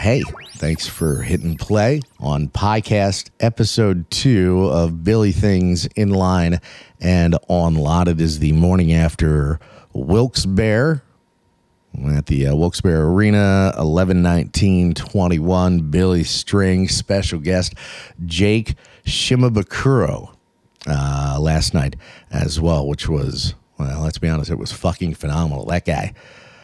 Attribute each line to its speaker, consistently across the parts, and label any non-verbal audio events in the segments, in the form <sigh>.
Speaker 1: hey, thanks for hitting play on podcast episode two of Billy Things in line and on lot. It is the morning after Wilkes Barre at the uh, Wilkes-Barre Arena, 11-19-21. Billy String, special guest Jake Shimabukuro uh, last night as well, which was, well, let's be honest, it was fucking phenomenal. That guy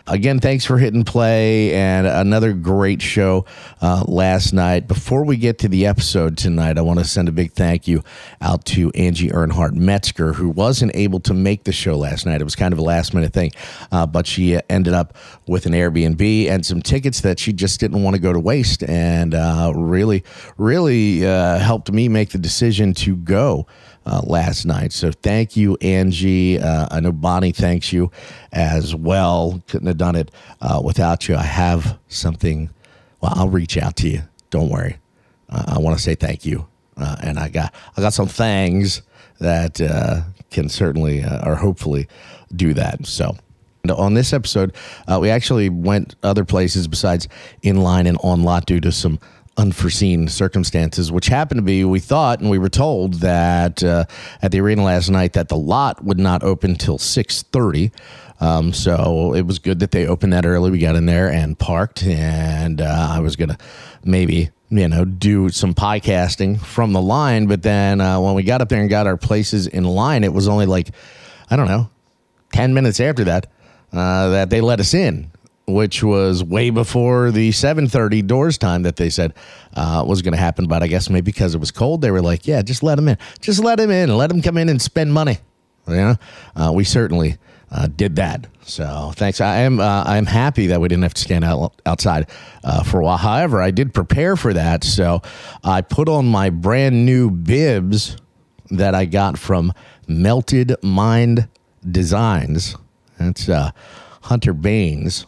Speaker 1: Again, thanks for hitting play and another great show uh, last night. Before we get to the episode tonight, I want to send a big thank you out to Angie Earnhardt Metzger, who wasn't able to make the show last night. It was kind of a last minute thing, uh, but she ended up with an Airbnb and some tickets that she just didn't want to go to waste and uh, really, really uh, helped me make the decision to go uh, last night. So thank you, Angie. Uh, I know Bonnie thanks you as well. Couldn't have done it uh, without you. I have something. Well, I'll reach out to you. Don't worry. Uh, I want to say thank you, uh, and I got I got some things that uh, can certainly or hopefully do that. So. On this episode, we actually went other places besides in line and on lot due to some unforeseen circumstances, which happened to be, we thought, and we were told that uh, at the arena last night that the lot would not open till six thirty. Um, so it was good that they opened that early. We got in there and parked, and uh, I was gonna maybe you know do some pie casting from the line, but then uh, when we got up there and got our places in line, it was only like I don't know, ten minutes after that. Uh, that they let us in which was way before the 7:30 doors time that they said uh, was going to happen. But I guess maybe because it was cold, they were like, "Yeah, just let him in, just let him in, let him come in and spend money." Know, uh, we certainly uh, did that. So thanks. I am uh, I'm happy that we didn't have to stand out outside uh, for a while. However, I did prepare for that, so I put on my brand new bibs that I got from Melted Mind Designs. That's uh, Hunter Baines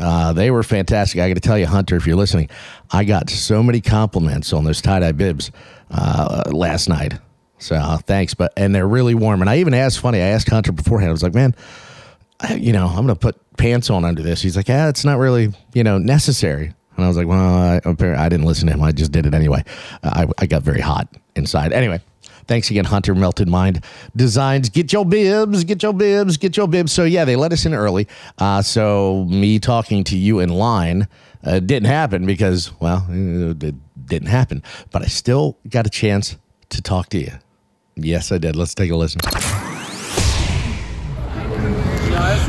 Speaker 1: uh, they were fantastic. I got to tell you, Hunter, if you're listening, I got so many compliments on those tie dye bibs uh, last night. So uh, thanks, but and they're really warm. And I even asked, funny, I asked Hunter beforehand. I was like, man, I, you know, I'm to put pants on under this. He's like, yeah, it's not really, you know, necessary. And I was like, well, I, I didn't listen to him. I just did it anyway. I, I got very hot inside. Anyway, Thanks again, Hunter Melted Mind Designs. Get your bibs, get your bibs, get your bibs. So, yeah, they let us in early. Uh, so, me talking to you in line uh, didn't happen because, well, it didn't happen. But I still got a chance to talk to you. Yes, I did. Let's take a listen.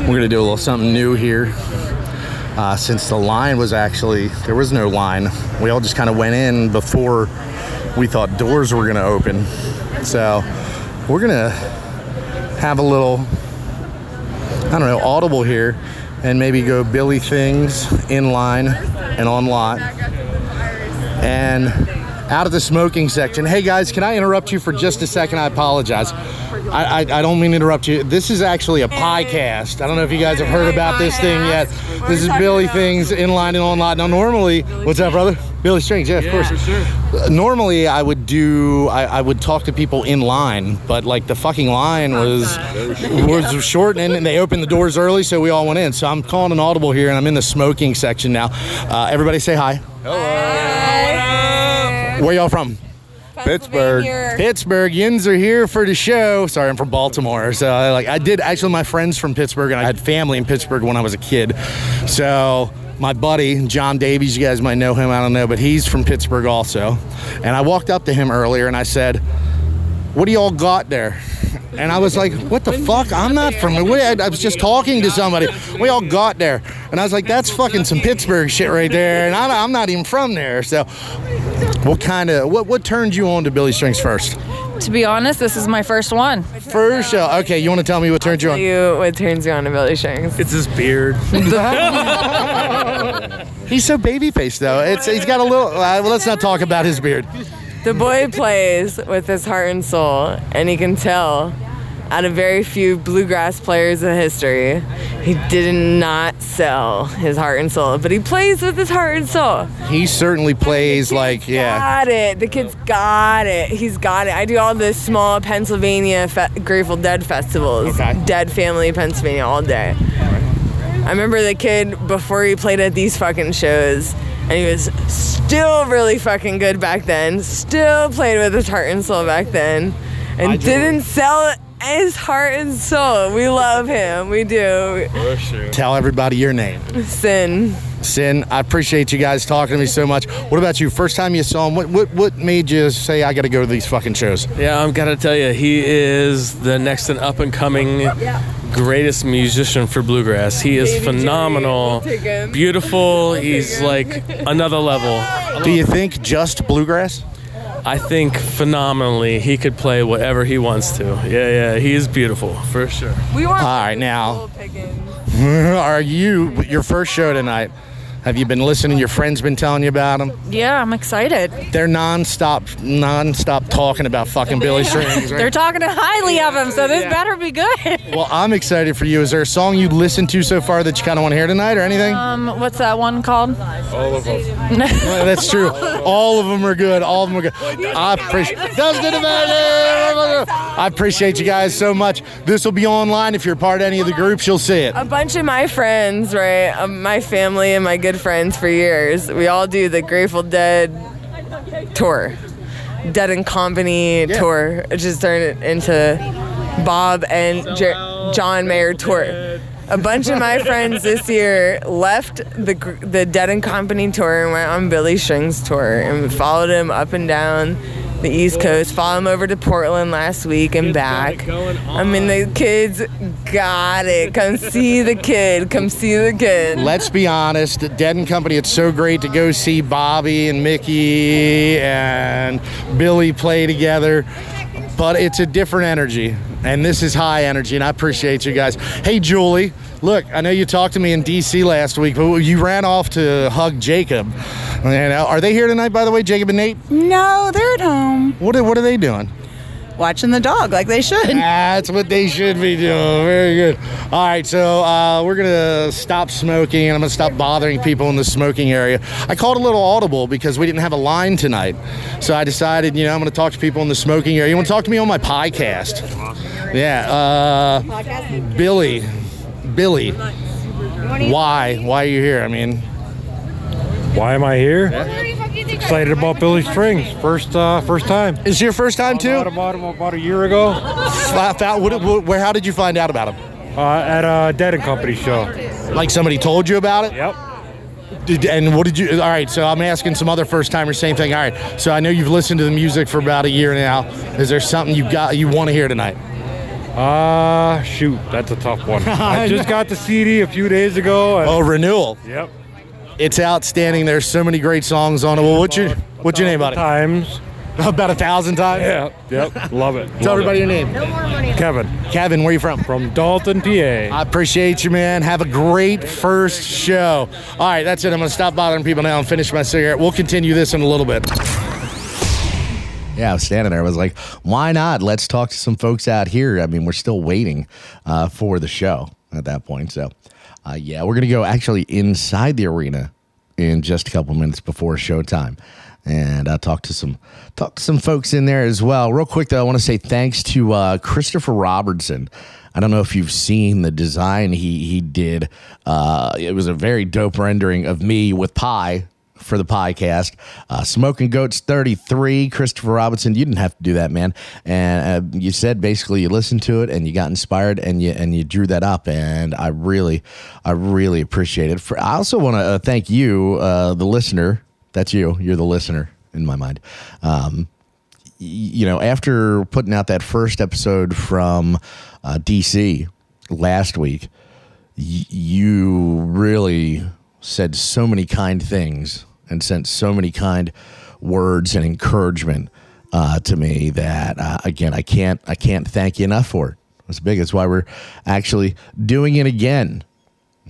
Speaker 1: We're going to do a little something new here. Uh, since the line was actually, there was no line. We all just kind of went in before we thought doors were going to open. So we're gonna have a little, I don't know, audible here and maybe go Billy things in line and on lot. And out of the smoking section. Hey guys, can I interrupt you for just a second? I apologize. I, I, I, don't mean to interrupt you. This is actually a podcast. I don't know if you guys have heard about this thing yet. This is Billy Things in line and on lot. Now, normally, what's up, brother? Billy Strings, yeah, of course. Sure. Normally, I would do, I, I, would talk to people in line, but like the fucking line was was short, and, and they opened the doors early, so we all went in. So I'm calling an audible here, and I'm in the smoking section now. Uh, everybody, say hi.
Speaker 2: Hello.
Speaker 3: Hi.
Speaker 1: Where y'all from?
Speaker 2: Pittsburgh.
Speaker 1: Pittsburgh. Yins are here for the show. Sorry, I'm from Baltimore. So I, like I did actually my friends from Pittsburgh and I had family in Pittsburgh when I was a kid. So my buddy John Davies, you guys might know him, I don't know, but he's from Pittsburgh also. And I walked up to him earlier and I said, "What do y'all got there?" And I was like, what the fuck? I'm not from I was just talking to somebody. We all got there. And I was like, that's fucking some Pittsburgh shit right there. And I, am not even from there. So, what kind of, what, what turned you on to Billy Strings first?
Speaker 3: To be honest, this is my first one.
Speaker 1: First show. Okay, you want to tell me what turned you on?
Speaker 4: You what turns you on to Billy Strings?
Speaker 2: It's his beard. <laughs> <laughs>
Speaker 1: he's so baby faced though. It's he's got a little. Uh, let's not talk about his beard.
Speaker 4: The boy plays with his heart and soul, and he can tell out of very few bluegrass players in history, he did not sell his heart and soul, but he plays with his heart and soul.
Speaker 1: He certainly plays like, yeah.
Speaker 4: Got it. The kid's got it. He's got it. I do all the small Pennsylvania fe- Grateful Dead festivals, okay. Dead Family Pennsylvania all day. I remember the kid before he played at these fucking shows and he was still really fucking good back then. Still played with his heart and soul back then, and didn't sell his heart and soul. We love him. We do.
Speaker 5: Tell everybody your name.
Speaker 4: Sin.
Speaker 5: Sin, I appreciate you guys talking to me so much. What about you? First time you saw him, what what, what made you say I got to go to these fucking shows?
Speaker 2: Yeah, I'm gonna tell you, he is the next and up and coming greatest musician for bluegrass. He is phenomenal,
Speaker 4: we'll take him.
Speaker 2: beautiful. He's like another level.
Speaker 5: Do you think just bluegrass?
Speaker 2: I think phenomenally he could play whatever he wants to. Yeah, yeah, he is beautiful for sure.
Speaker 4: We want.
Speaker 5: All right, now <laughs> are you your first show tonight? Have you been listening? Your friends been telling you about them?
Speaker 3: Yeah, I'm excited.
Speaker 5: They're nonstop, nonstop talking about fucking Billy <laughs> Strings.
Speaker 3: They're
Speaker 5: Right?
Speaker 3: talking highly of him, so this better be good.
Speaker 5: Well, I'm excited for you. Is there a song you listened to so far that you kind of want to hear tonight, or anything?
Speaker 3: Um, what's that one called?
Speaker 2: All of them. <laughs>
Speaker 5: Well, that's true. All of them are good. All of them are good. I appreciate. Dustin Amanda! I appreciate you guys so much. This will be online. If you're part of any of the groups, you'll see it.
Speaker 4: A bunch of my friends, right? Um, my family and my good friends for years. We all do the Grateful Dead tour, Dead and Company tour. It just turned it into Bob and Jer- John Mayer tour. A bunch of my <laughs> friends this year left the the Dead and Company tour and went on Billy Strings tour and followed him up and down the East Coast. Followed him over to Portland last week and back. I mean, the kids got it. Come see the kid. Come see the kid.
Speaker 5: Let's be honest, Dead and Company, it's so great to go see Bobby and Mickey and Billy play together, but it's a different energy. And this is high energy, and I appreciate you guys. Hey, Julie, look, I know you talked to me in DC last week, but you ran off to hug Jacob. And, uh, are they here tonight, by the way, Jacob and Nate?
Speaker 6: No, they're at home
Speaker 5: What are, what are they doing?
Speaker 6: watching the dog like they should.
Speaker 5: That's what they should be doing. Very good. All right, so uh, we're gonna stop smoking, and I'm gonna stop bothering people in the smoking area. I called a little audible because we didn't have a line tonight, so I decided, you know, I'm gonna talk to people in the smoking area. You want to talk to me on my podcast? Yeah, uh, Billy, Billy. Why? Why are you here? I mean,
Speaker 7: Why am I here? Excited about Billy Strings. First, uh, first time.
Speaker 5: is your first time too?
Speaker 7: about him about a year ago
Speaker 5: Flat out. What, what, where? How did you find out about him?
Speaker 7: uh, at a Dead and Company show.
Speaker 5: Like somebody told you about it?
Speaker 7: Yep.
Speaker 5: Did, and what did you? All right, so I'm asking some other first timers, same thing. All right, so I know you've listened to the music for about a year now. Is there something you got you want to hear tonight?
Speaker 7: Uh, shoot, that's a tough one. <laughs> I just got the CD a few days ago. and-
Speaker 5: Oh, renewal.
Speaker 7: Yep.
Speaker 5: It's outstanding. There's so many great songs on it. Well, what's your what's your name, buddy?
Speaker 7: Times.
Speaker 5: About a thousand times.
Speaker 7: Yeah. Yep. Love it.
Speaker 5: Tell
Speaker 7: Love
Speaker 5: everybody
Speaker 7: it.
Speaker 5: your name.
Speaker 7: Kevin
Speaker 5: Kevin, where you from?
Speaker 7: from Dalton, PA.
Speaker 5: I appreciate you, man. Have a great first show. All right, that's it. I'm going to stop bothering people now and finish my cigarette. We'll continue this in a little bit. Yeah, I was standing there. I was like, why not? Let's talk to some folks out here. I mean, we're still waiting uh, for the show at that point. So, uh, yeah, we're going to go actually inside the arena in just a couple minutes before showtime. And I'll talk to some talk to some folks in there as well. Real quick though, I want to say thanks to uh, Christopher Robertson. I don't know if you've seen the design he he did. Uh, it was a very dope rendering of me with pie for the podcast. Uh, Smoking Goats 33, Christopher Robinson. You didn't have to do that, man. And uh, you said basically you listened to it and you got inspired and you and you drew that up. And I really, I really appreciate it. For, I also want to uh, thank you, uh, the listener. That's you. You're the listener in my mind. Um, you know, after putting out that first episode from uh, DC last week, y- you really said so many kind things and sent so many kind words and encouragement uh, to me that uh, again I can't I can't thank you enough for it. It's big. It's why we're actually doing it again.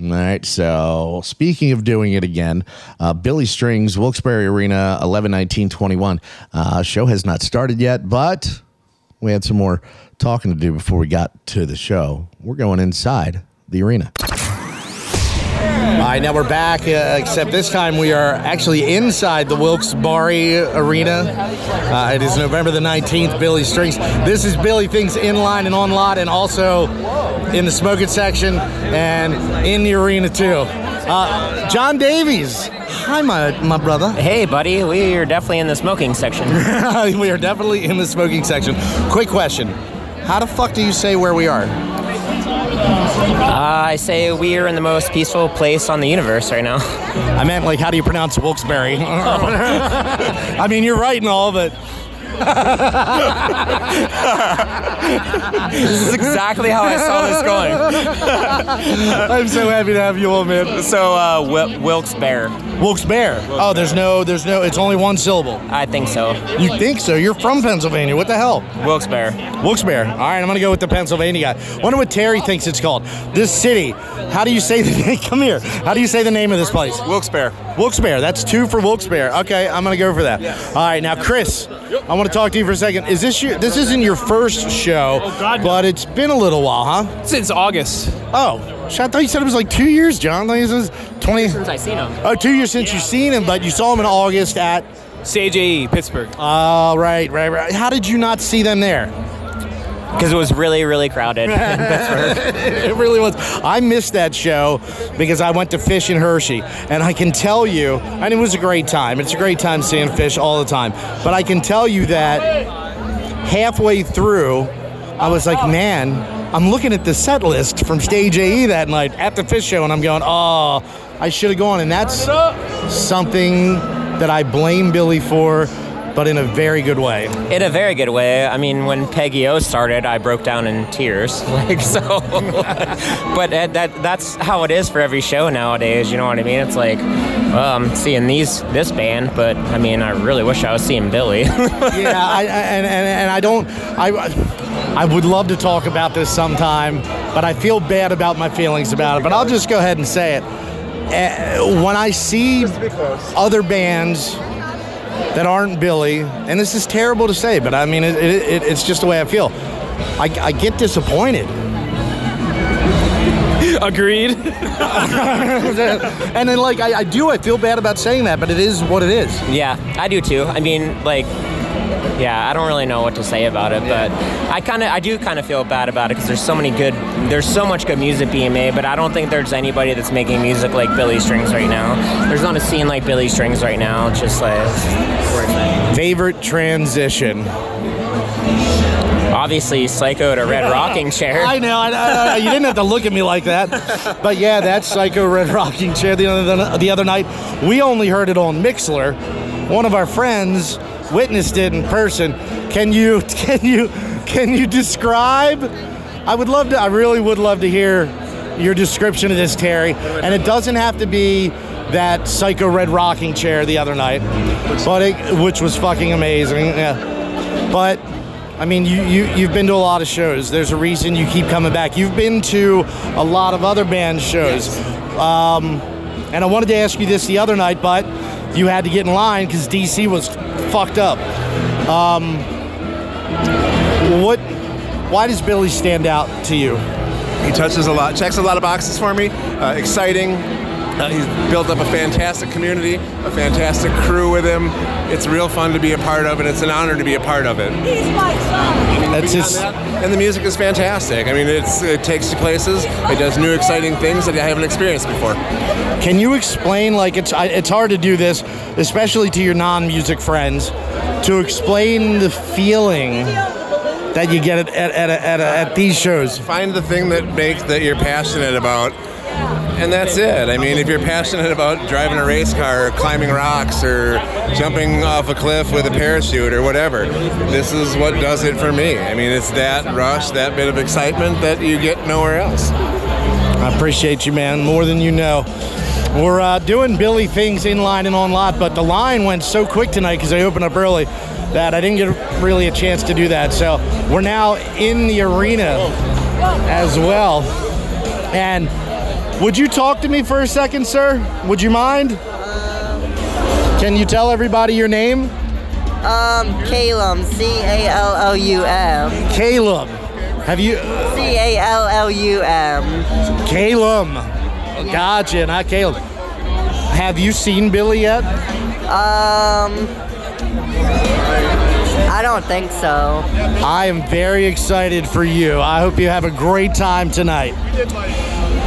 Speaker 5: All right. So speaking of doing it again, uh, Billy Strings, Wilkes-Barre Arena, 11 19 21. Uh, show has not started yet, but we had some more talking to do before we got to the show. We're going inside the arena. All right, now we're back, uh, except this time we are actually inside the Wilkes-Barre Arena. Uh, it is November the 19th, Billy Strings. This is Billy Things in line and on lot, and also in the smoking section and in the arena, too. Uh, John Davies, Hi, my, my brother.
Speaker 8: Hey, buddy, we are definitely in the smoking section. <laughs>
Speaker 5: we are definitely in the smoking section. Quick question. How the fuck do you say where we are?
Speaker 8: Uh, I say we are in the most peaceful place on the universe right now.
Speaker 5: I meant, like, how do you pronounce Wilkes-Barre? <laughs> I mean, you're right and all, but
Speaker 8: this is exactly how I saw this going.
Speaker 5: I'm so happy to have you on, man.
Speaker 8: So, uh, Wil- Wilkes-Barre.
Speaker 5: Wilkes-Barre. Oh, there's no, there's no, it's only one syllable.
Speaker 8: I think so.
Speaker 5: You think so? You're from Pennsylvania. What the hell?
Speaker 8: Wilkes-Barre.
Speaker 5: Wilkes-Barre. All right, I'm gonna go with the Pennsylvania guy. Wonder what Terry thinks it's called. This city. How do you say the <laughs> name? Come here. How do you say the name of this place?
Speaker 9: Wilkes-Barre.
Speaker 5: Wilkes-Barre. That's two for Wilkes-Barre. Okay, I'm gonna go for that. All right, now Chris, I want to talk to you for a second. Is this your? This isn't your first show, oh, God, but it's been a little while, huh?
Speaker 9: Since August.
Speaker 5: Oh, shit, I thought you said it was like two years, John. I thought it was twenty.
Speaker 8: Since I seen him.
Speaker 5: Oh, two years since you've seen him, but you saw him in August at.
Speaker 9: Stage AE, Pittsburgh.
Speaker 5: Oh, right, right, right. How did you not see them there?
Speaker 8: Because it was really, really crowded <laughs>
Speaker 5: it really was. I missed that show because I went to Phish in Hershey, and I can tell you, and it was a great time. It's a great time seeing Phish all the time. But I can tell you that halfway through, I was like, man, I'm looking at the set list from Stage AE that night at the Phish show, and I'm going, oh, I should have gone. And that's something that I blame Billy for, but in a very good way.
Speaker 8: In a very good way. I mean, when Peggy O started, I broke down in tears. <laughs> Like so, <laughs> but that, that that's how it is for every show nowadays. You know what I mean? It's like, well, I'm seeing these this band, but I mean, I really wish I was seeing Billy. <laughs>
Speaker 5: yeah, I, and, and, and I don't. I I would love to talk about this sometime, but I feel bad about my feelings about it. But I'll just go ahead and say it. Uh, when I see other bands that aren't Billy, and this is terrible to say, but I mean, it, it, it, it's just the way I feel. I, I get disappointed.
Speaker 9: Agreed. <laughs> <laughs>
Speaker 5: and then, like, I, I do, I feel bad about saying that, but it is what it is.
Speaker 8: yeah, I do too. I mean, like. Yeah, I don't really know what to say about it, but I kind of, I do kind of feel bad about it because there's so many good, there's so much good music being made, but I don't think there's anybody that's making music like Billy Strings right now. There's not a scene like Billy Strings right now. It's just like, where it's at.
Speaker 5: Favorite transition.
Speaker 8: obviously Psycho to Red Rocking <laughs> Chair.
Speaker 5: I know. I, I, I, you didn't have to look at me like that. But yeah, that's Psycho Red Rocking Chair the other, the other night. We only heard it on Mixlr. One of our friends witnessed it in person. Can you <laughs> can you can you describe? I would love to. I really would love to hear your description of this, Terry. And it doesn't have to be that Psycho Red Rocking Chair the other night, but it, which was fucking amazing. Yeah. But I mean, you, you, you've been to a lot of shows. There's a reason you keep coming back. You've been to a lot of other band shows. Um, and I wanted to ask you this the other night, but you had to get in line because DC was fucked up. Um, what? Why does Billy stand out to you?
Speaker 10: He touches a lot, checks a lot of boxes for me. Uh, exciting. Uh, <laughs> he's built up a fantastic community, a fantastic crew with him. It's real fun to be a part of, and it's an honor to be a part of it.
Speaker 5: That's
Speaker 10: Beyond
Speaker 5: just.
Speaker 10: that, and the music is fantastic. I mean, it's, it takes you places. It does new, exciting things that I haven't experienced before.
Speaker 5: Can you explain? Like it's I- it's hard to do this, especially to your non-music friends, to explain the feeling that you get at at, at, at, at these shows.
Speaker 10: Find the thing that makes that you're passionate about, and that's it. I mean, if you're passionate about driving a race car, or climbing rocks, or jumping off a cliff with a parachute, or whatever, this is what does it for me. I mean, it's that rush, that bit of excitement that you get nowhere else.
Speaker 5: I appreciate you, man, more than you know. We're uh, doing Billy things in line and on lot, but the line went so quick tonight because I opened up early that I didn't get really a chance to do that. So we're now in the arena as well. And would you talk to me for a second, sir? Would you mind? Can you tell everybody your name?
Speaker 11: Um, Calum, C A L L U M.
Speaker 5: Caleb. Have you?
Speaker 11: C A L L U M.
Speaker 5: Caleb. Gotcha, not Caleb. Have you seen Billy yet?
Speaker 11: Um, I don't think so.
Speaker 5: I am very excited for you. I hope you have a great time tonight.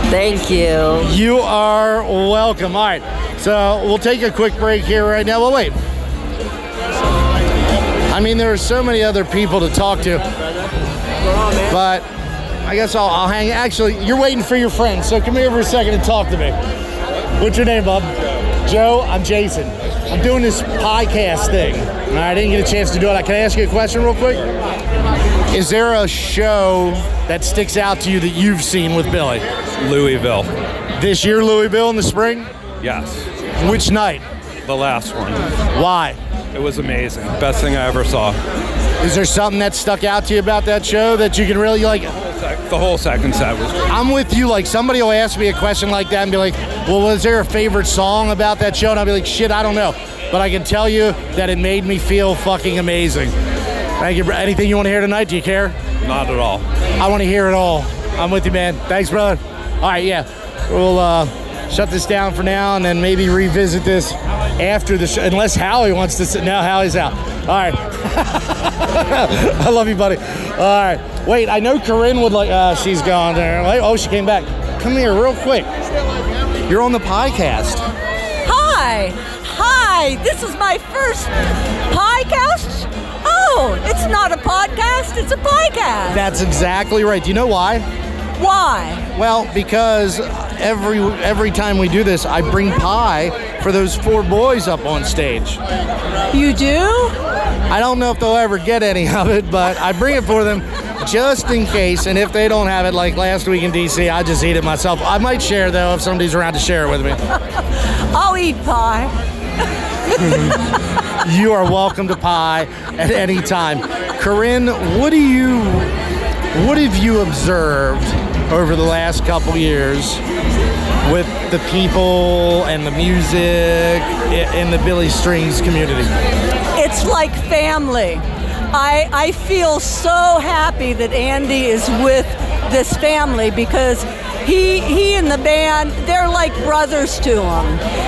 Speaker 11: Thank you.
Speaker 5: You are welcome. All right. So we'll take a quick break here right now. Well, wait. I mean, there are so many other people to talk to, but I guess I'll, I'll hang. Actually, you're waiting for your friend, so come here for a second and talk to me. What's your name, Bob? Joe. I'm Jason. I'm doing this podcast thing. I didn't get a chance to do it. Can I ask you a question real quick? Is there a show that sticks out to you that you've seen with Billy?
Speaker 9: Louisville.
Speaker 5: This year, Louisville in the spring?
Speaker 9: Yes.
Speaker 5: Which night?
Speaker 9: The last one.
Speaker 5: Why?
Speaker 9: It was amazing. Best thing I ever saw.
Speaker 5: Is there something that stuck out to you about that show that you can really like?
Speaker 9: The whole second set was great.
Speaker 5: I'm with you. Like somebody will ask me a question like that and be like, "Well, was there a favorite song about that show?" And I'll be like, "Shit, I don't know," but I can tell you that it made me feel fucking amazing. Thank you. Anything you want to hear tonight? Do you care?
Speaker 9: Not at all.
Speaker 5: I want to hear it all. I'm with you, man. Thanks, brother. All right, yeah. We'll uh, shut this down for now and then maybe revisit this after the show, unless Howie wants to sit. Now Howie's out. All right. <laughs> I love you, buddy. All right. Wait, I know Corinne would like. Uh, she's gone there. Oh, she came back. Come here, real quick. You're on the podcast.
Speaker 12: Hi, hi. This is my first podcast. It's not a podcast. It's a podcast.
Speaker 5: That's exactly right. Do you know why?
Speaker 12: Why?
Speaker 5: Well, because every every time we do this, I bring pie for those four boys up on stage.
Speaker 12: You do?
Speaker 5: I don't know if they'll ever get any of it, but I bring it for them just in case. And if they don't have it, like last week in DC, I just eat it myself. I might share though if somebody's around to share it with me. <laughs>
Speaker 12: I'll eat pie. <laughs> <laughs>
Speaker 5: you are welcome to pie at any time. Corinne, what do you what have you observed over the last couple years with the people and the music in the Billy Strings community?
Speaker 12: It's like family. I, I feel so happy that Andy is with this family because he he and the band they're like brothers to him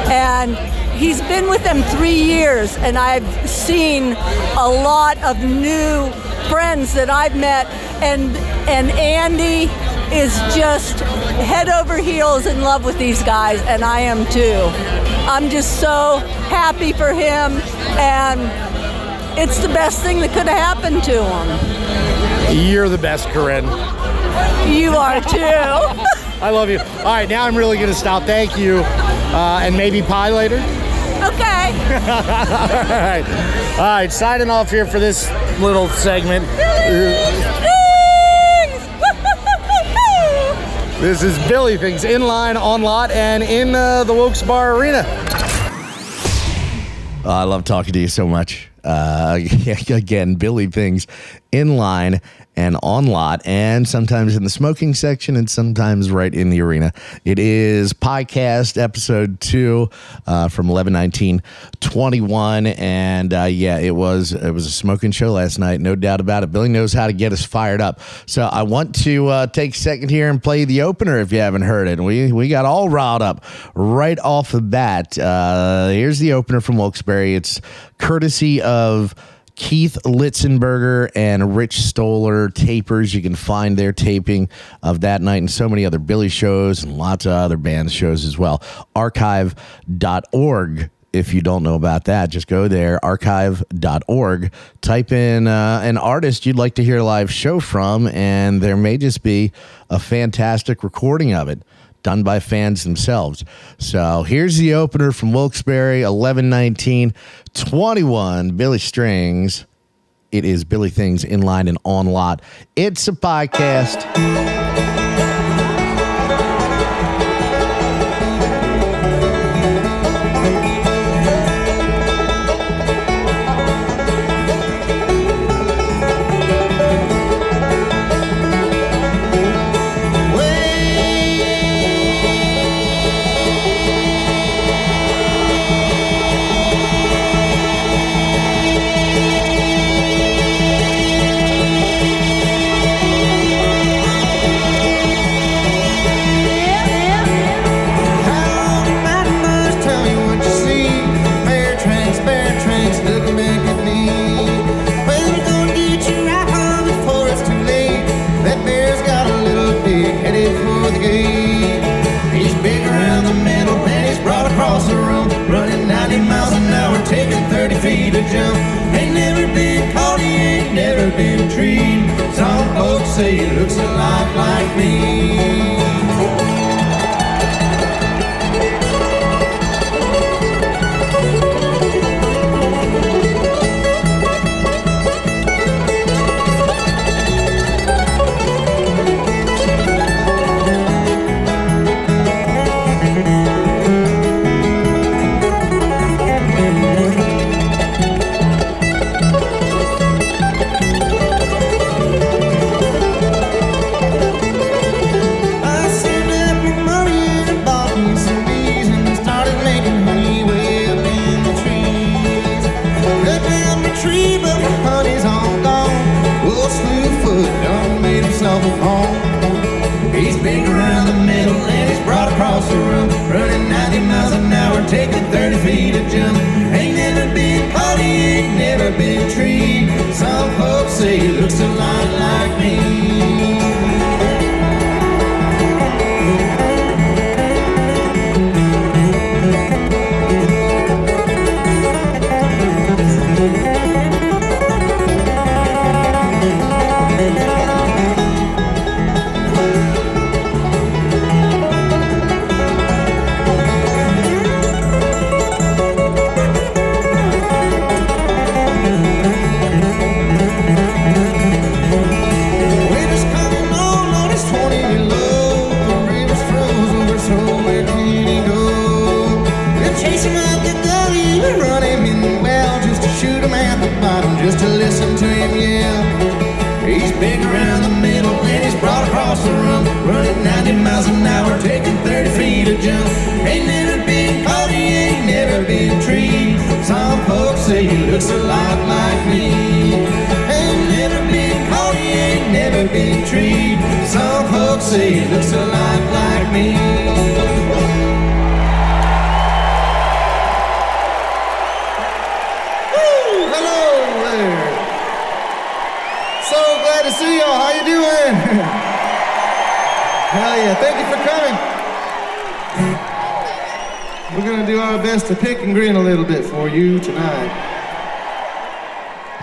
Speaker 12: and he's been with them three years and I've seen a lot of new friends that I've met and and Andy is just head over heels in love with these guys and I am too. I'm just so happy for him and it's the best thing that could have happened to him.
Speaker 5: You're the best, Corinne.
Speaker 12: You are too. <laughs>
Speaker 5: I love you. All right, now I'm really gonna stop. Thank you, uh, and maybe pie later.
Speaker 12: Okay.
Speaker 5: All right, all right. Signing off here for this little segment. This is Billy Things in line, on lot, and in uh, the Wilkes-Barre Arena.
Speaker 1: Oh, I love talking to you so much. Uh, <laughs> again, Billy Things in line and on lot, and sometimes in the smoking section, and sometimes right in the arena. It is podcast episode two uh, from eleven nineteen twenty one, and uh, yeah, it was it was a smoking show last night, no doubt about it. Billy knows how to get us fired up. So I want to uh, take a second here and play the opener if you haven't heard it. We we got all riled up right off the bat. Uh, here's the opener from Wilkes-Barre. It's courtesy of Keith Litzenberger and Rich Stoller tapers. You can find their taping of that night and so many other Billy shows and lots of other band shows as well. Archive.org. If you don't know about that, just go there, archive.org, type in uh, an artist you'd like to hear a live show from, and there may just be a fantastic recording of it done by fans themselves. So here's the opener from Wilkes-Barre, 11 19 21, Billy Strings. It is Billy Things in line and on lot. It's a podcast.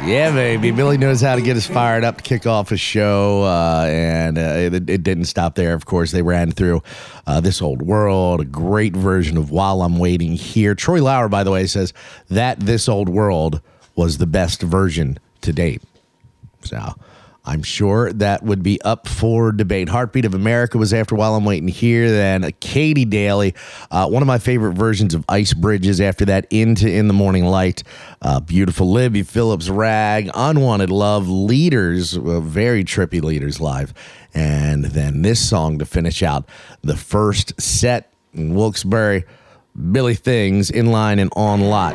Speaker 1: Yeah,
Speaker 5: baby. Billy knows how to get us fired up to kick off a show. Uh, and uh, it, it, didn't stop there. Of course, they ran through uh, This Old World, a great version of While I'm Waiting Here. Troy Lauer, by the way, says that This Old World was the best version to date. So I'm sure that would be up for debate. Heartbeat of America was after While I'm Waiting Here. Then uh, Katie Daly, uh, one of my favorite versions of Ice Bridges. After that, Into In the Morning Light, uh, Beautiful Libby, Phillips Rag, Unwanted Love, Leaders, uh, very trippy Leaders live. And then this song to finish out the first set in Billy Things, In Line and On Lot.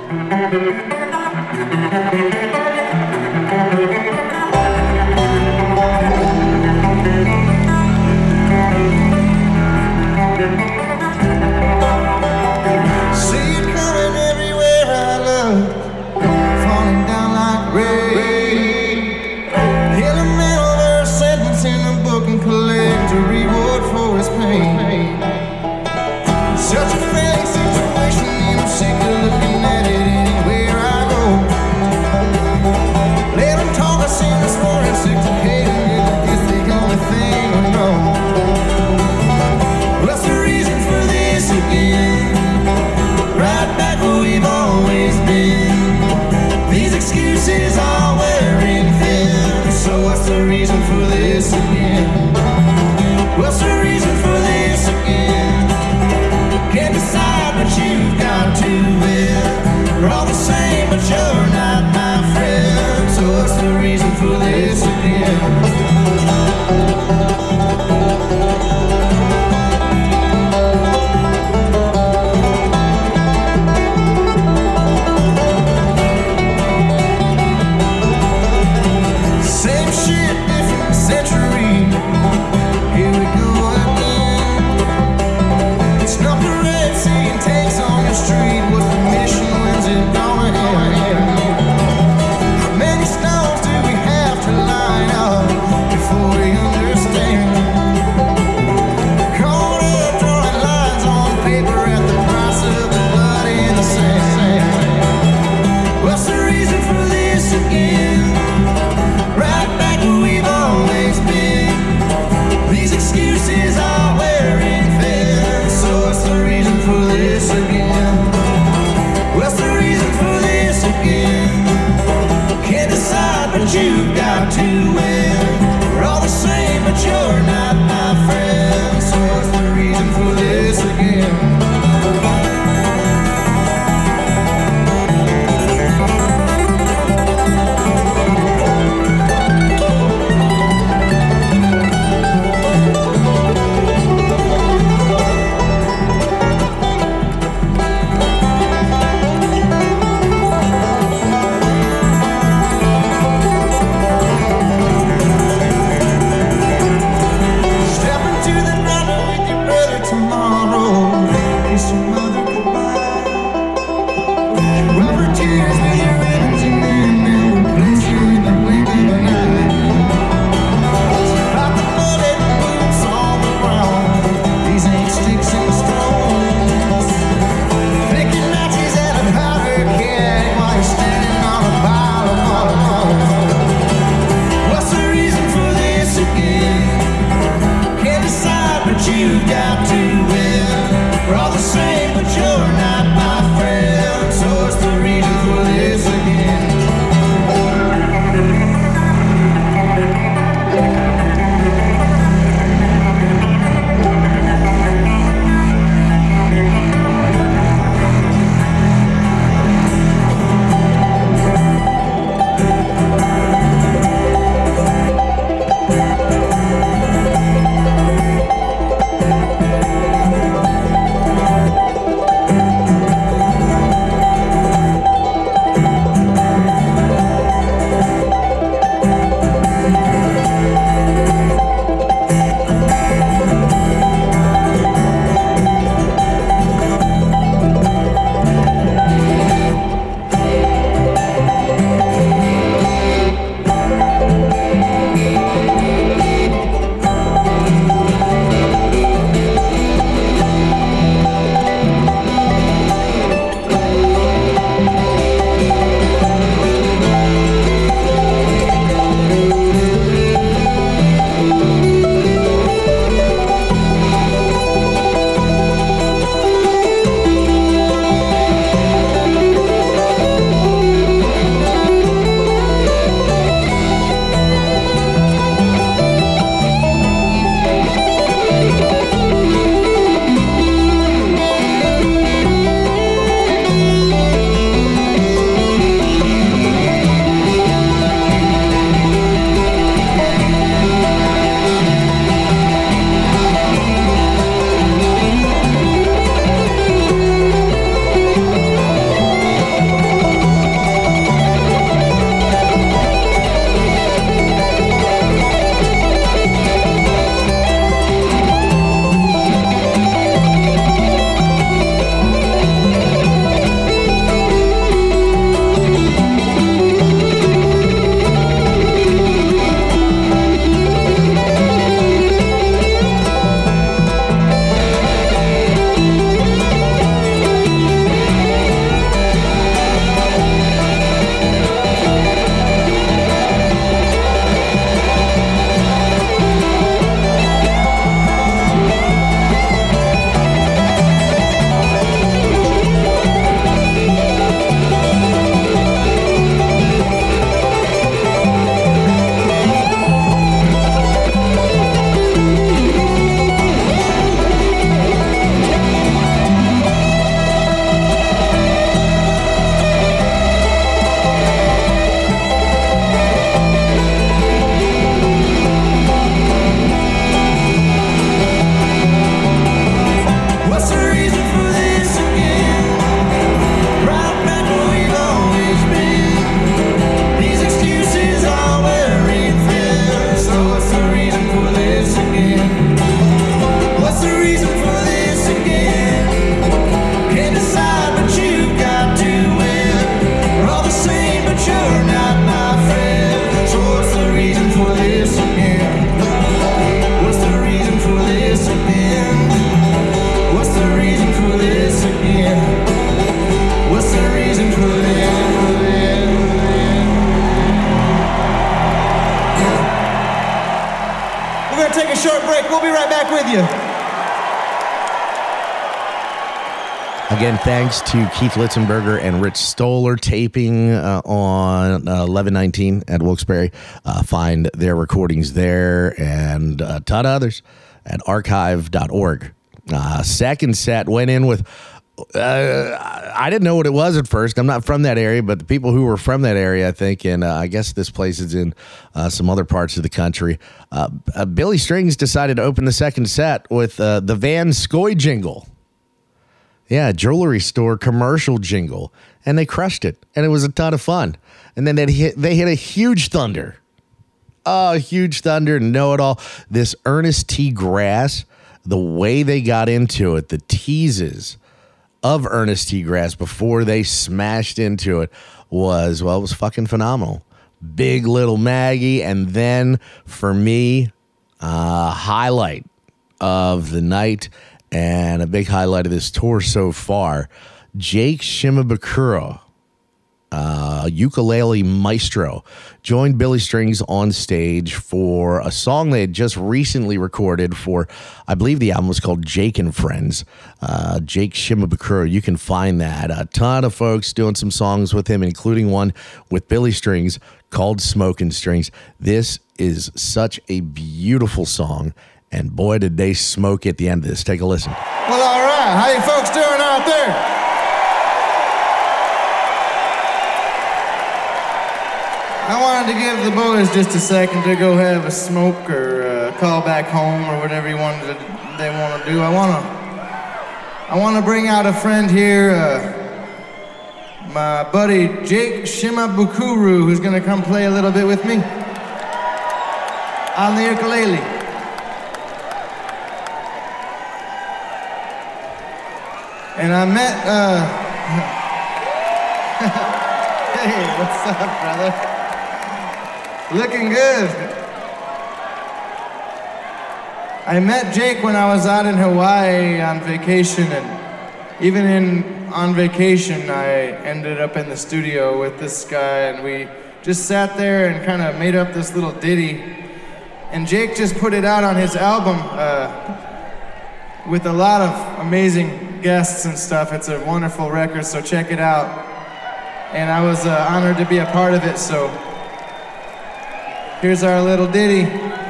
Speaker 1: Thanks to Keith Litzenberger and Rich Stoller taping uh, on uh, 1119 at Wilkes-Barre. Uh, find their recordings there and a ton of others at archive.org. Uh, second set went in with. Uh, I didn't know what it was at first. I'm not from that area, but the people who were from that area, I think, and uh, I guess this place is in uh, some other parts of the country. Uh, uh, Billy Strings decided to open the second set with uh, the Van Scoy jingle. Yeah, jewelry store commercial jingle, and they crushed it, and it was a ton of fun. And then they hit they hit a huge thunder, oh, huge thunder, know it all. This Ernest T. Grass, the way they got into it, the teases of Ernest T. Grass before they smashed into it was well, it was fucking phenomenal. Big little Maggie, and then for me, uh, highlight of the night and a big highlight of this tour so far, Jake Shimabukuro. uh, ukulele maestro, joined Billy Strings on stage for a song they had just recently recorded for, I believe the album was called Jake and Friends. Uh, Jake Shimabukuro. You can find that. A ton of folks doing some songs with him, including one with Billy Strings called Smoking Strings. This is such a beautiful song. And boy, did they smoke at the end of this. Take a listen.
Speaker 5: Well, all right. How you folks doing out there? I wanted to give the boys just a second to go have a smoke or uh, call back home or whatever you wanted to, they want to do. I want to I want to bring out a friend here, uh, my buddy Jake Shimabukuro, who's going to come play a little bit with me on the ukulele. And I met, uh, <laughs> hey, what's up, brother? Looking good. I met Jake when I was out in Hawaii on vacation, and even in on vacation, I ended up in the studio with this guy, and we just sat there and kind of made up this little ditty. And Jake just put it out on his album uh, with a lot of amazing guests and stuff. It's a wonderful record, so check it out. And I was uh, honored to be a part of it, so here's our little ditty.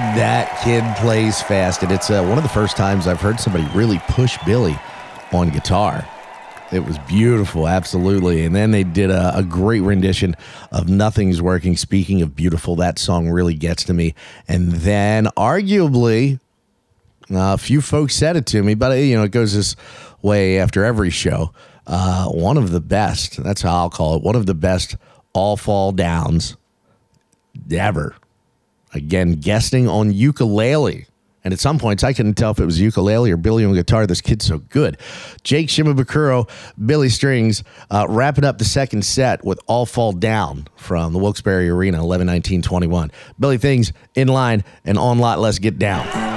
Speaker 1: God, that kid plays fast. And it's uh, one of the first times I've heard somebody really push Billy on guitar. It was beautiful, absolutely. And then they did a, a great rendition of Nothing's Working. Speaking of beautiful, that song really gets to me. And then, arguably, uh, a few folks said it to me, but you know, it goes this way after every show. Uh, one of the best, that's how I'll call it, one of the best all fall downs ever. Again, guesting on ukulele. And at some points, I couldn't tell if it was ukulele or Billy on guitar. This kid's so good. Jake Shimabukuro, Billy Strings, uh, wrapping up the second set with All Fall Down from the Wilkes-Barre Arena, 11 19 21. Billy Things in line and on lot. Let's get down.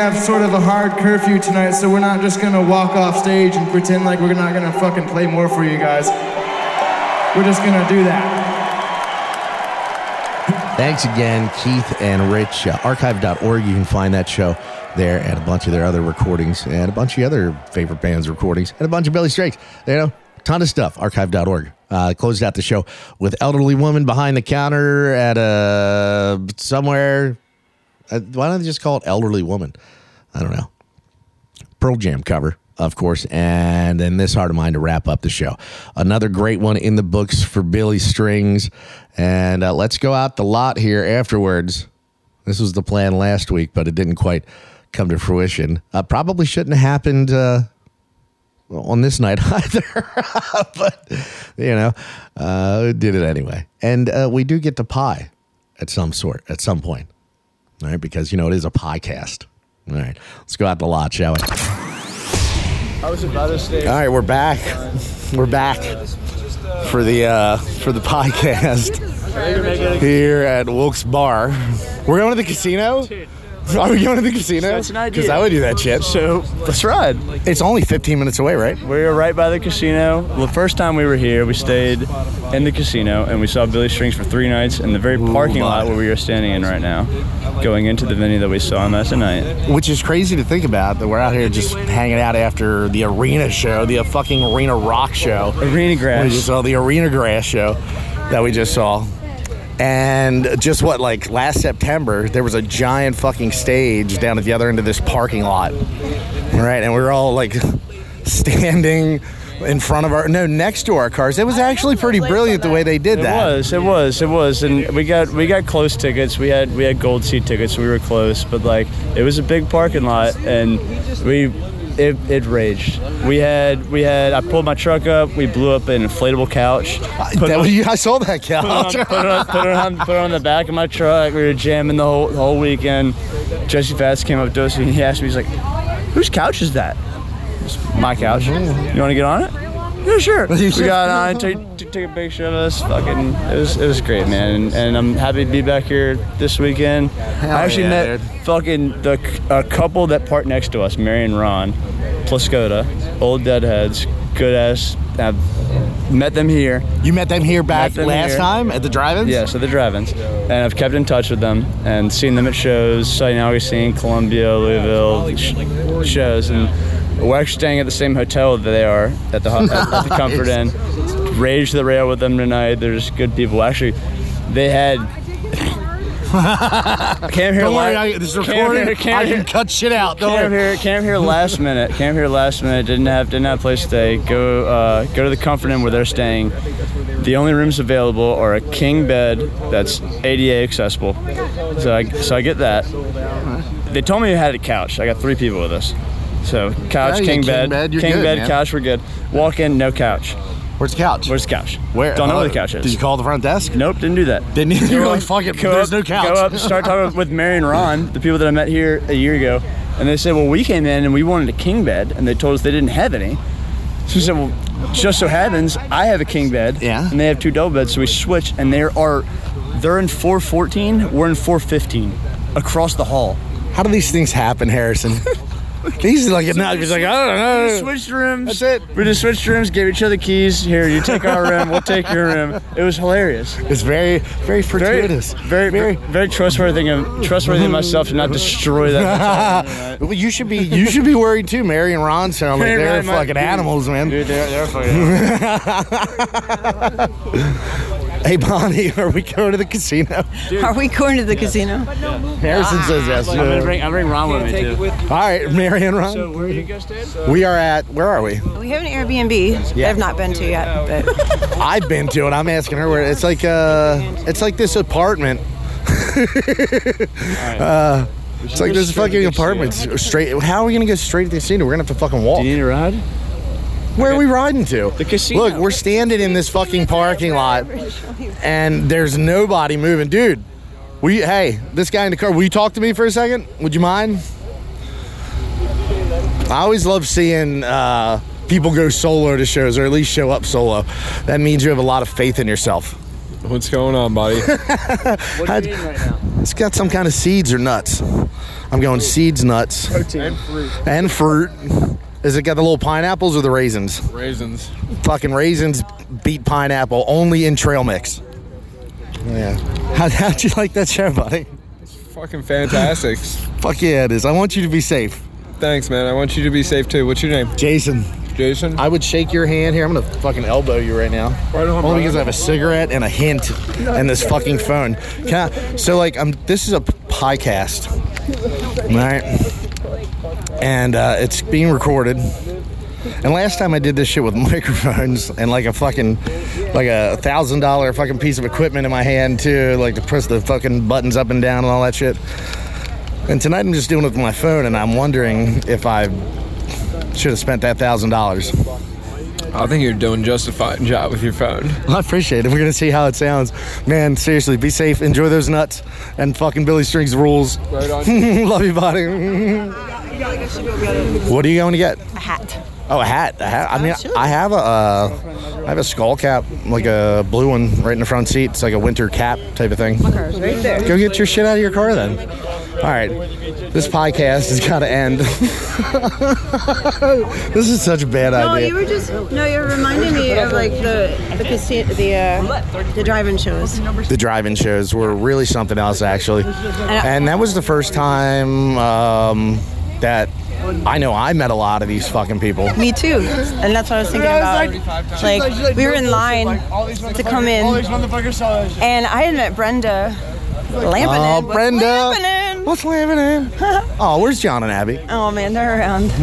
Speaker 13: Have sort of a hard curfew tonight, so we're not just gonna walk off stage and pretend like we're not gonna fucking play more for you guys. We're just gonna do that.
Speaker 1: Thanks again, Keith and Rich. Uh, archive.org, you can find that show there and a bunch of their other recordings and a bunch of other favorite bands' recordings and a bunch of Billy Strakes. You know, ton of stuff. Archive.org. Uh, closed out the show with Elderly Woman behind the counter at a somewhere. Uh, why don't they just call it Elderly Woman? I don't know. Pearl Jam cover, of course, and then this heart of mine to wrap up the show. Another great one in the books for Billy Strings, and uh, let's go out the lot here afterwards. This was the plan last week, but it didn't quite come to fruition. Uh, probably shouldn't have happened uh, on this night <laughs> either, but you know, uh, did it anyway. And uh, we do get the pie at some sort at some point, all right? Because you know it is a podcast. All right, let's go out the lot, shall we?
Speaker 14: I was about to say.
Speaker 1: All right, we're back. We're back for the uh, for the podcast here at Wilkes-Barre. We're going to the casino. Are we going to the casino?
Speaker 14: That's an idea.
Speaker 1: Because I would do that shit.
Speaker 14: So let's ride.
Speaker 1: It's only 15 minutes away, right?
Speaker 14: We were right by the casino. The first time we were here, we stayed in the casino and we saw Billy Strings for three nights in the very parking lot where we are standing in right now, going into the venue that we saw him at tonight.
Speaker 1: Which is crazy to think about that we're out here just hanging out after the arena show, the fucking arena rock show.
Speaker 14: Arena grass.
Speaker 1: We just saw the arena grass show that we just saw. And just what, like last September, there was a giant fucking stage down at the other end of this parking lot. Right? And we were all like <laughs> standing in front of our, no, next to our cars. It was actually pretty brilliant the way they did
Speaker 14: It
Speaker 1: that.
Speaker 14: It was, it was, it was, and we got we got close tickets. We had we had gold seat tickets, so we were close. But like, it was a big parking lot, and we it, it raged. We had we had I pulled my truck up. We blew up an inflatable couch. Put it
Speaker 1: was- I saw that
Speaker 14: Put it, on,
Speaker 1: couch.
Speaker 14: put, it on, put, it on, put it on the back of my truck. We were jamming the whole the whole weekend. Jesse Fast came up to us and he asked me, he's like, "Whose couch is that?" It's my couch. Mm-hmm. You want to get on it? Yeah, sure. <laughs> we got on, <laughs> took, took, took a picture of us. Fucking, it was it was great, man. And, and I'm happy to be back here this weekend. I actually
Speaker 1: yeah,
Speaker 14: met fucking the a couple that part next to us, Mary and Ron, Plascoda, old deadheads, good ass. I've met them here.
Speaker 1: You met them here back
Speaker 14: them
Speaker 1: last
Speaker 14: here.
Speaker 1: time at the drive-ins?
Speaker 14: Yes, at the drive-ins, and I've kept in touch with them and seen them at shows, So now we're seeing Columbia, Louisville sh- shows, and we're actually staying at the same hotel that they are at the at, at the <laughs> Comfort Inn. Rage the rail with them tonight. They're just good people. Actually, they had. <laughs> came here.
Speaker 1: Don't worry,
Speaker 14: la-
Speaker 1: I- this is
Speaker 14: came here- came
Speaker 1: I
Speaker 14: here-
Speaker 1: can cut shit out. Don't
Speaker 14: came
Speaker 1: worry.
Speaker 14: here, came here last <laughs> minute. Came here last minute. Didn't have didn't have a place to stay. Go uh, go to the Comfort Inn where they're staying. The only rooms available are a king bed that's ADA accessible. So I so I get that. They told me you had a couch. I got three people with us. So couch,
Speaker 1: Yeah,
Speaker 14: king,
Speaker 1: got king
Speaker 14: bed,
Speaker 1: bed,
Speaker 14: king
Speaker 1: good,
Speaker 14: bed,
Speaker 1: man.
Speaker 14: couch. We're good. Walk in, no couch.
Speaker 1: Where's the couch?
Speaker 14: Where's the couch?
Speaker 1: Where?
Speaker 14: Don't know where the oh, couch is.
Speaker 1: Did you call the front desk?
Speaker 14: Nope, didn't do that.
Speaker 1: Didn't you? You're like, fuck it, there's
Speaker 14: up-
Speaker 1: no couch.
Speaker 14: Go up, start talking with Mary and Ron, the people that I met here a year ago, and they said, well, we came in and we wanted a king bed, and they told us they didn't have any. So we said, well, just so happens I have a king bed, yeah, and they have two double beds, so we switched, and there are, they're in 414, we're in 415, across the hall.
Speaker 1: How do these things happen, Harrison? <laughs> He's like, no, he's like, I don't know.
Speaker 14: We switched rooms. That's it. We just switched rooms, gave each other keys. Here, you take our room, we'll take your room. It was hilarious.
Speaker 1: It's very, very fortuitous.
Speaker 14: Very, very, very, trustworthy of trustworthy of myself to not destroy that. <laughs>
Speaker 1: well, you should be, you should be worried too. Mary and Ron sound like
Speaker 14: Mary
Speaker 1: they're
Speaker 14: Ron
Speaker 1: fucking
Speaker 14: dude,
Speaker 1: animals, man.
Speaker 14: Dude, they're, they're fucking. <laughs> <laughs>
Speaker 1: hey, Bonnie, <laughs> are we going to the casino?
Speaker 6: Are we going to the casino?
Speaker 1: Harrison says yes.
Speaker 14: I'm gonna bring, I'm bring Ron with me too.
Speaker 1: All right, Mary and Ron.
Speaker 14: So where you guys staying?
Speaker 1: we are at. Where are we?
Speaker 6: We have an Airbnb.
Speaker 1: Yeah.
Speaker 6: I've not been to yet, but <laughs>
Speaker 1: I've been to it. I'm asking her where. It's like uh, it's like this apartment. <laughs> uh, it's like this fucking apartment. Straight. How are we gonna go straight to the casino? We're gonna have to fucking walk. Do
Speaker 14: you need a ride?
Speaker 1: Where are we riding to?
Speaker 14: The casino.
Speaker 1: Look, we're standing in this fucking parking lot, and there's nobody moving, dude.
Speaker 5: We hey, this guy in the car. Will you talk to me for a second? Would you mind? I always love seeing uh, people go solo to shows, or at least show up solo. That means you have a lot of faith in yourself.
Speaker 15: What's going on, buddy? <laughs>
Speaker 5: what are you eating right now? It's got some kind of seeds or nuts. I'm going seeds, nuts,
Speaker 15: Protein. And fruit.
Speaker 5: and fruit. Is it got the little pineapples or the raisins?
Speaker 15: Raisins.
Speaker 5: Fucking raisins beat pineapple only in trail mix. Yeah. How, how'd you like that show, buddy?
Speaker 15: It's fucking fantastic. <laughs>
Speaker 5: Fuck yeah, it is. I want you to be safe.
Speaker 15: Thanks, man. I want you to be safe too. What's your name?
Speaker 5: Jason.
Speaker 15: Jason.
Speaker 5: I would shake your hand here. I'm gonna fucking elbow you right now.
Speaker 15: Right on,
Speaker 5: Only because I have a cigarette and a hint and this fucking phone. Can I, so like I'm. This is a podcast, right? And uh, it's being recorded. And last time I did this shit with <laughs> microphones and like a fucking, like a thousand dollar fucking piece of equipment in my hand too, like to press the fucking buttons up and down and all that shit. And tonight I'm just doing it with my phone, and I'm wondering if I should have spent that thousand dollars.
Speaker 15: I think you're doing just a fine job with your phone.
Speaker 5: I appreciate it. We're gonna see how it sounds, man. Seriously, be safe. Enjoy those nuts, and fucking Billy Strings rules.
Speaker 15: Right on. <laughs>
Speaker 5: Love you, buddy. <laughs> what are you going to get?
Speaker 6: A hat.
Speaker 5: Oh, a hat. A hat. I mean, I have a, uh, I have a skull cap, like a blue one, right in the front seat. It's like a winter cap type of thing.
Speaker 6: Car's right there.
Speaker 5: Go get your shit out of your car then. All right, this podcast has got to end. <laughs> this is such a bad idea.
Speaker 6: No,
Speaker 5: idea.
Speaker 6: you were just no. You're reminding me of like the the casino, the uh, the drive-in shows.
Speaker 5: the drive-in shows were really something else actually and that was the first time um, that i know i met a lot of these fucking people
Speaker 6: Me too, and that's what I was thinking about. Like we were in line to come in, and I had met Brenda Lampinen.
Speaker 5: Oh, Brenda.
Speaker 6: Lampinen.
Speaker 5: What's Lampinen? <laughs> oh where's john and abby
Speaker 6: Oh man, they're around <laughs>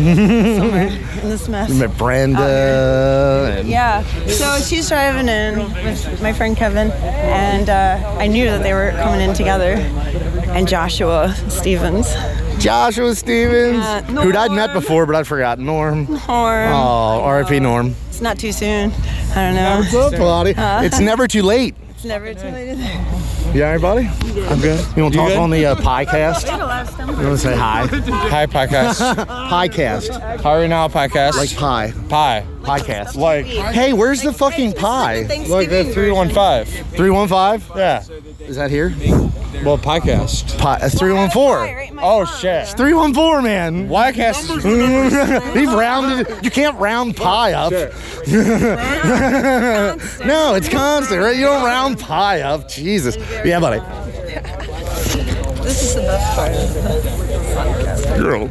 Speaker 6: somewhere in this mess.
Speaker 5: you met brenda
Speaker 6: Yeah. So she's driving in with my friend Kevin, and uh, I knew that they were coming in together. And Joshua Stevens.
Speaker 5: Joshua stevens
Speaker 6: Uh,
Speaker 5: who'd i'd met before but i'd forgotten norm
Speaker 6: Norm.
Speaker 5: oh rip norm
Speaker 6: It's not too soon. I don't know.
Speaker 5: What's up, Lottie?
Speaker 6: Uh,
Speaker 5: it's never too late
Speaker 6: It's never too late. Either.
Speaker 5: you all right buddy i'm good you want to talk
Speaker 15: good?
Speaker 5: on the uh, podcast
Speaker 6: the last time.
Speaker 5: you want to say hi
Speaker 15: Hi, podcast. <laughs>
Speaker 5: podcast
Speaker 15: How are you now, podcast?
Speaker 5: like pie
Speaker 15: pie.
Speaker 5: podcast
Speaker 15: Like,
Speaker 5: Hey, where's the fucking pie?
Speaker 15: like the 315.
Speaker 5: 315?
Speaker 15: Yeah.
Speaker 5: Is that here?
Speaker 15: Well, podcast.
Speaker 5: Pie. That's 314.
Speaker 15: Oh, shit.
Speaker 5: 314, man.
Speaker 15: Ycast is <laughs>
Speaker 5: We've rounded. You can't round pi up. <laughs> no, it's constant, right? You don't round pi up. Jesus. Yeah, buddy.
Speaker 6: This is the best part. Of the podcast.
Speaker 5: Girl.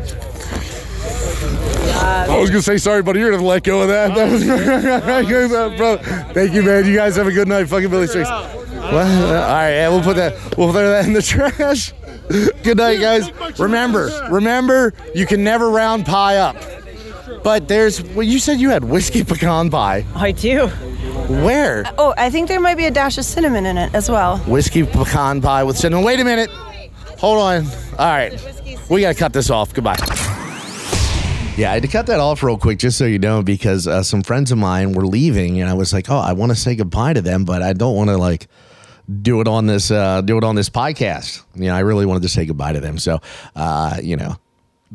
Speaker 5: I was gonna say sorry, buddy. You're gonna let go of that. <laughs> Oh, that was bro. Thank you, man. You guys have a good night. Fucking Billy Strings. Well, all right, yeah, we'll put that. We'll throw that in the trash. <laughs> Good night, guys. Remember, remember, you can never round pie up. But there's. Well, you said you had whiskey pecan pie.
Speaker 6: I do.
Speaker 5: Where?
Speaker 6: Oh, I think there might be a dash of cinnamon in it as well.
Speaker 5: Whiskey pecan pie with cinnamon. Wait a minute. Hold on. All right. We gotta cut this off. Goodbye. Yeah, I had to cut that off real quick, just so you know, because uh, some friends of mine were leaving, and I was like, "Oh, I want to say goodbye to them, but I don't want to like do it on this uh, do it on this podcast." You know, I really wanted to say goodbye to them, so uh, you know,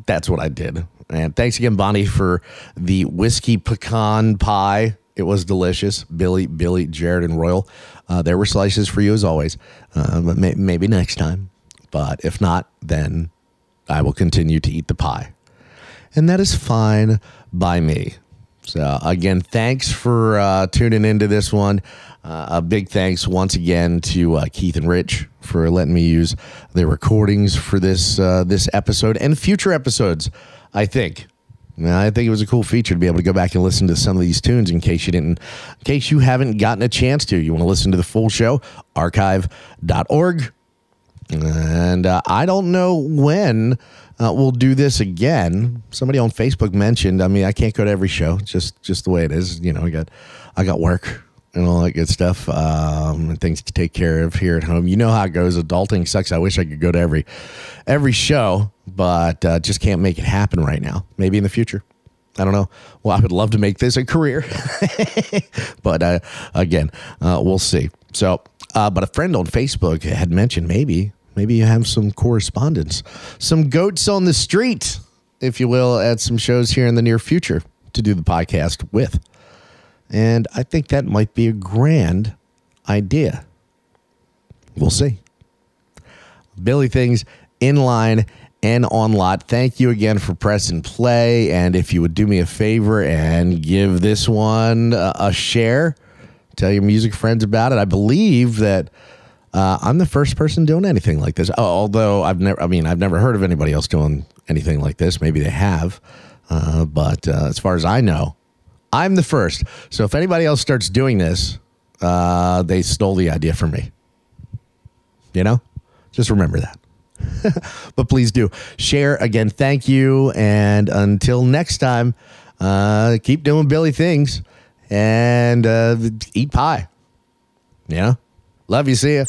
Speaker 5: that's what I did. And thanks again, Bonnie, for the whiskey pecan pie. It was delicious. Billy, Billy, Jared, and Royal. Uh, there were slices for you as always, uh, but may- maybe next time. But if not, then I will continue to eat the pie and that is fine by me. So again, thanks for uh, tuning into this one. Uh, a big thanks once again to uh, Keith and Rich for letting me use their recordings for this uh, this episode and future episodes. I think. I think it was a cool feature to be able to go back and listen to some of these tunes in case you didn't, in case you haven't gotten a chance to. You want to listen to the full show? Archive.org. And uh, I don't know when uh, we'll do this again. Somebody on Facebook mentioned. I mean, I can't go to every show. Just just the way it is. You know, I got I got work and all that good stuff um, and things to take care of here at home. You know how it goes. Adulting sucks. I wish I could go to every every show, but uh, just can't make it happen right now. Maybe in the future. I don't know. Well, I would love to make this a career, <laughs> but uh, again, uh, we'll see. So, uh, but a friend on Facebook had mentioned maybe
Speaker 1: maybe you have some correspondence, some goats on the street, if you will, at some shows here in the near future to do the podcast with. And I think that might be a grand idea. We'll see. Billy Things in line and on lot. Thank you again for pressing play. And if you would do me a favor and give this one a share, tell your music friends about it. I believe that uh, I'm the first person doing anything like this. Oh, although I've never, I mean, I've never heard of anybody else doing anything like this. Maybe they have. Uh, but uh, as far as I know, I'm the first. So if anybody else starts doing this, uh, they stole the idea from me. You know, just remember that. <laughs> but please do share again. Thank you. And until next time, uh, keep doing Billy things and uh, eat pie. Yeah. Love you. See ya.